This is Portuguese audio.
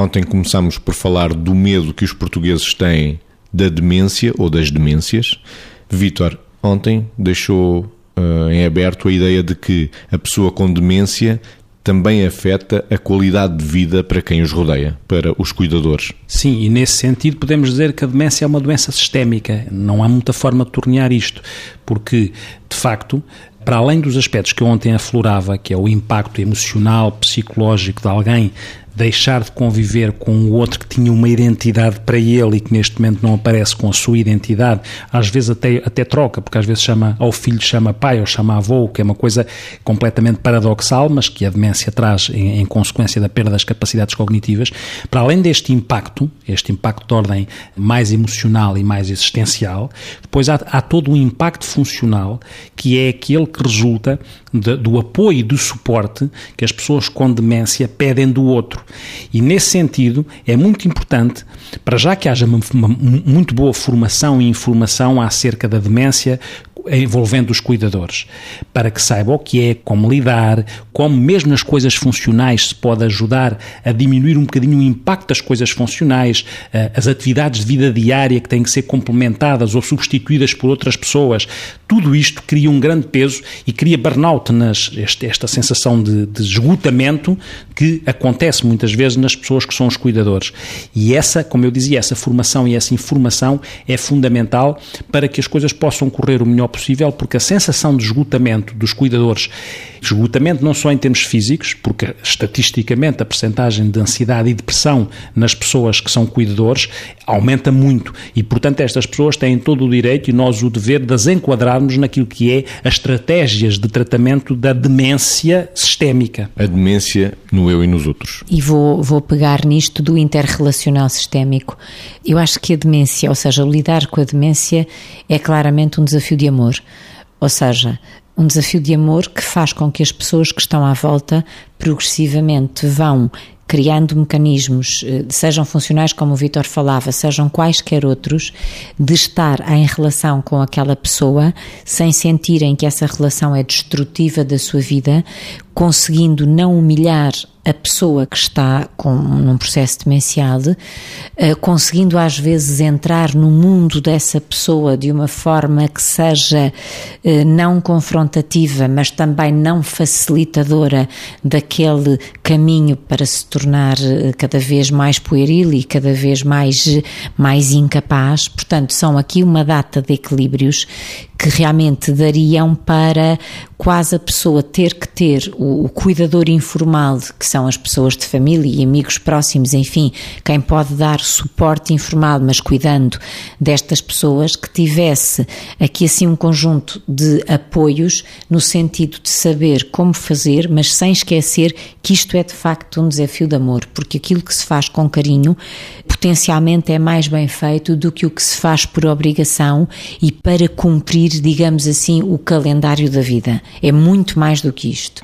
Ontem começámos por falar do medo que os portugueses têm da demência ou das demências. Vítor, ontem deixou uh, em aberto a ideia de que a pessoa com demência também afeta a qualidade de vida para quem os rodeia, para os cuidadores. Sim, e nesse sentido podemos dizer que a demência é uma doença sistémica. Não há muita forma de tornear isto, porque, de facto, para além dos aspectos que eu ontem aflorava, que é o impacto emocional, psicológico de alguém deixar de conviver com o outro que tinha uma identidade para ele e que neste momento não aparece com a sua identidade, às vezes até, até troca, porque às vezes chama ao filho chama pai ou chama avô, que é uma coisa completamente paradoxal, mas que a demência traz em, em consequência da perda das capacidades cognitivas. Para além deste impacto, este impacto de ordem mais emocional e mais existencial, depois há, há todo um impacto funcional que é aquele que resulta de, do apoio e do suporte que as pessoas com demência pedem do outro. E nesse sentido é muito importante, para já que haja uma, uma muito boa formação e informação acerca da demência, envolvendo os cuidadores, para que saibam o que é, como lidar, como mesmo nas coisas funcionais se pode ajudar a diminuir um bocadinho o impacto das coisas funcionais, eh, as atividades de vida diária que têm que ser complementadas ou substituídas por outras pessoas. Tudo isto cria um grande peso e cria burnout, nas, este, esta sensação de, de esgotamento que acontece muitas vezes nas pessoas que são os cuidadores. E essa, como eu dizia, essa formação e essa informação é fundamental para que as coisas possam correr o melhor possível, porque a sensação de esgotamento dos cuidadores, esgotamento não só em termos físicos, porque estatisticamente a percentagem de ansiedade e depressão nas pessoas que são cuidadores aumenta muito e, portanto, estas pessoas têm todo o direito e nós o dever de as enquadrarmos naquilo que é as estratégias de tratamento da demência sistémica. A demência no eu e nos outros. E vou, vou pegar nisto do interrelacional sistémico. Eu acho que a demência, ou seja, lidar com a demência é claramente um desafio de amor. Ou seja, um desafio de amor que faz com que as pessoas que estão à volta progressivamente vão criando mecanismos, eh, sejam funcionais, como o Vitor falava, sejam quaisquer outros, de estar em relação com aquela pessoa sem sentirem que essa relação é destrutiva da sua vida, conseguindo não humilhar a pessoa que está com, num processo demencial, uh, conseguindo às vezes entrar no mundo dessa pessoa de uma forma que seja uh, não confrontativa, mas também não facilitadora daquele caminho para se tornar uh, cada vez mais pueril e cada vez mais, mais incapaz. Portanto, são aqui uma data de equilíbrios que realmente dariam para quase a pessoa ter que ter o, o, cuidador informal, que são as pessoas de família e amigos próximos, enfim, quem pode dar suporte informal, mas cuidando destas pessoas, que tivesse aqui assim um conjunto de apoios no sentido de saber como fazer, mas sem esquecer que isto é de facto um desafio de amor, porque aquilo que se faz com carinho potencialmente é mais bem feito do que o que se faz por obrigação e para cumprir, digamos assim, o calendário da vida. É muito mais do que isto.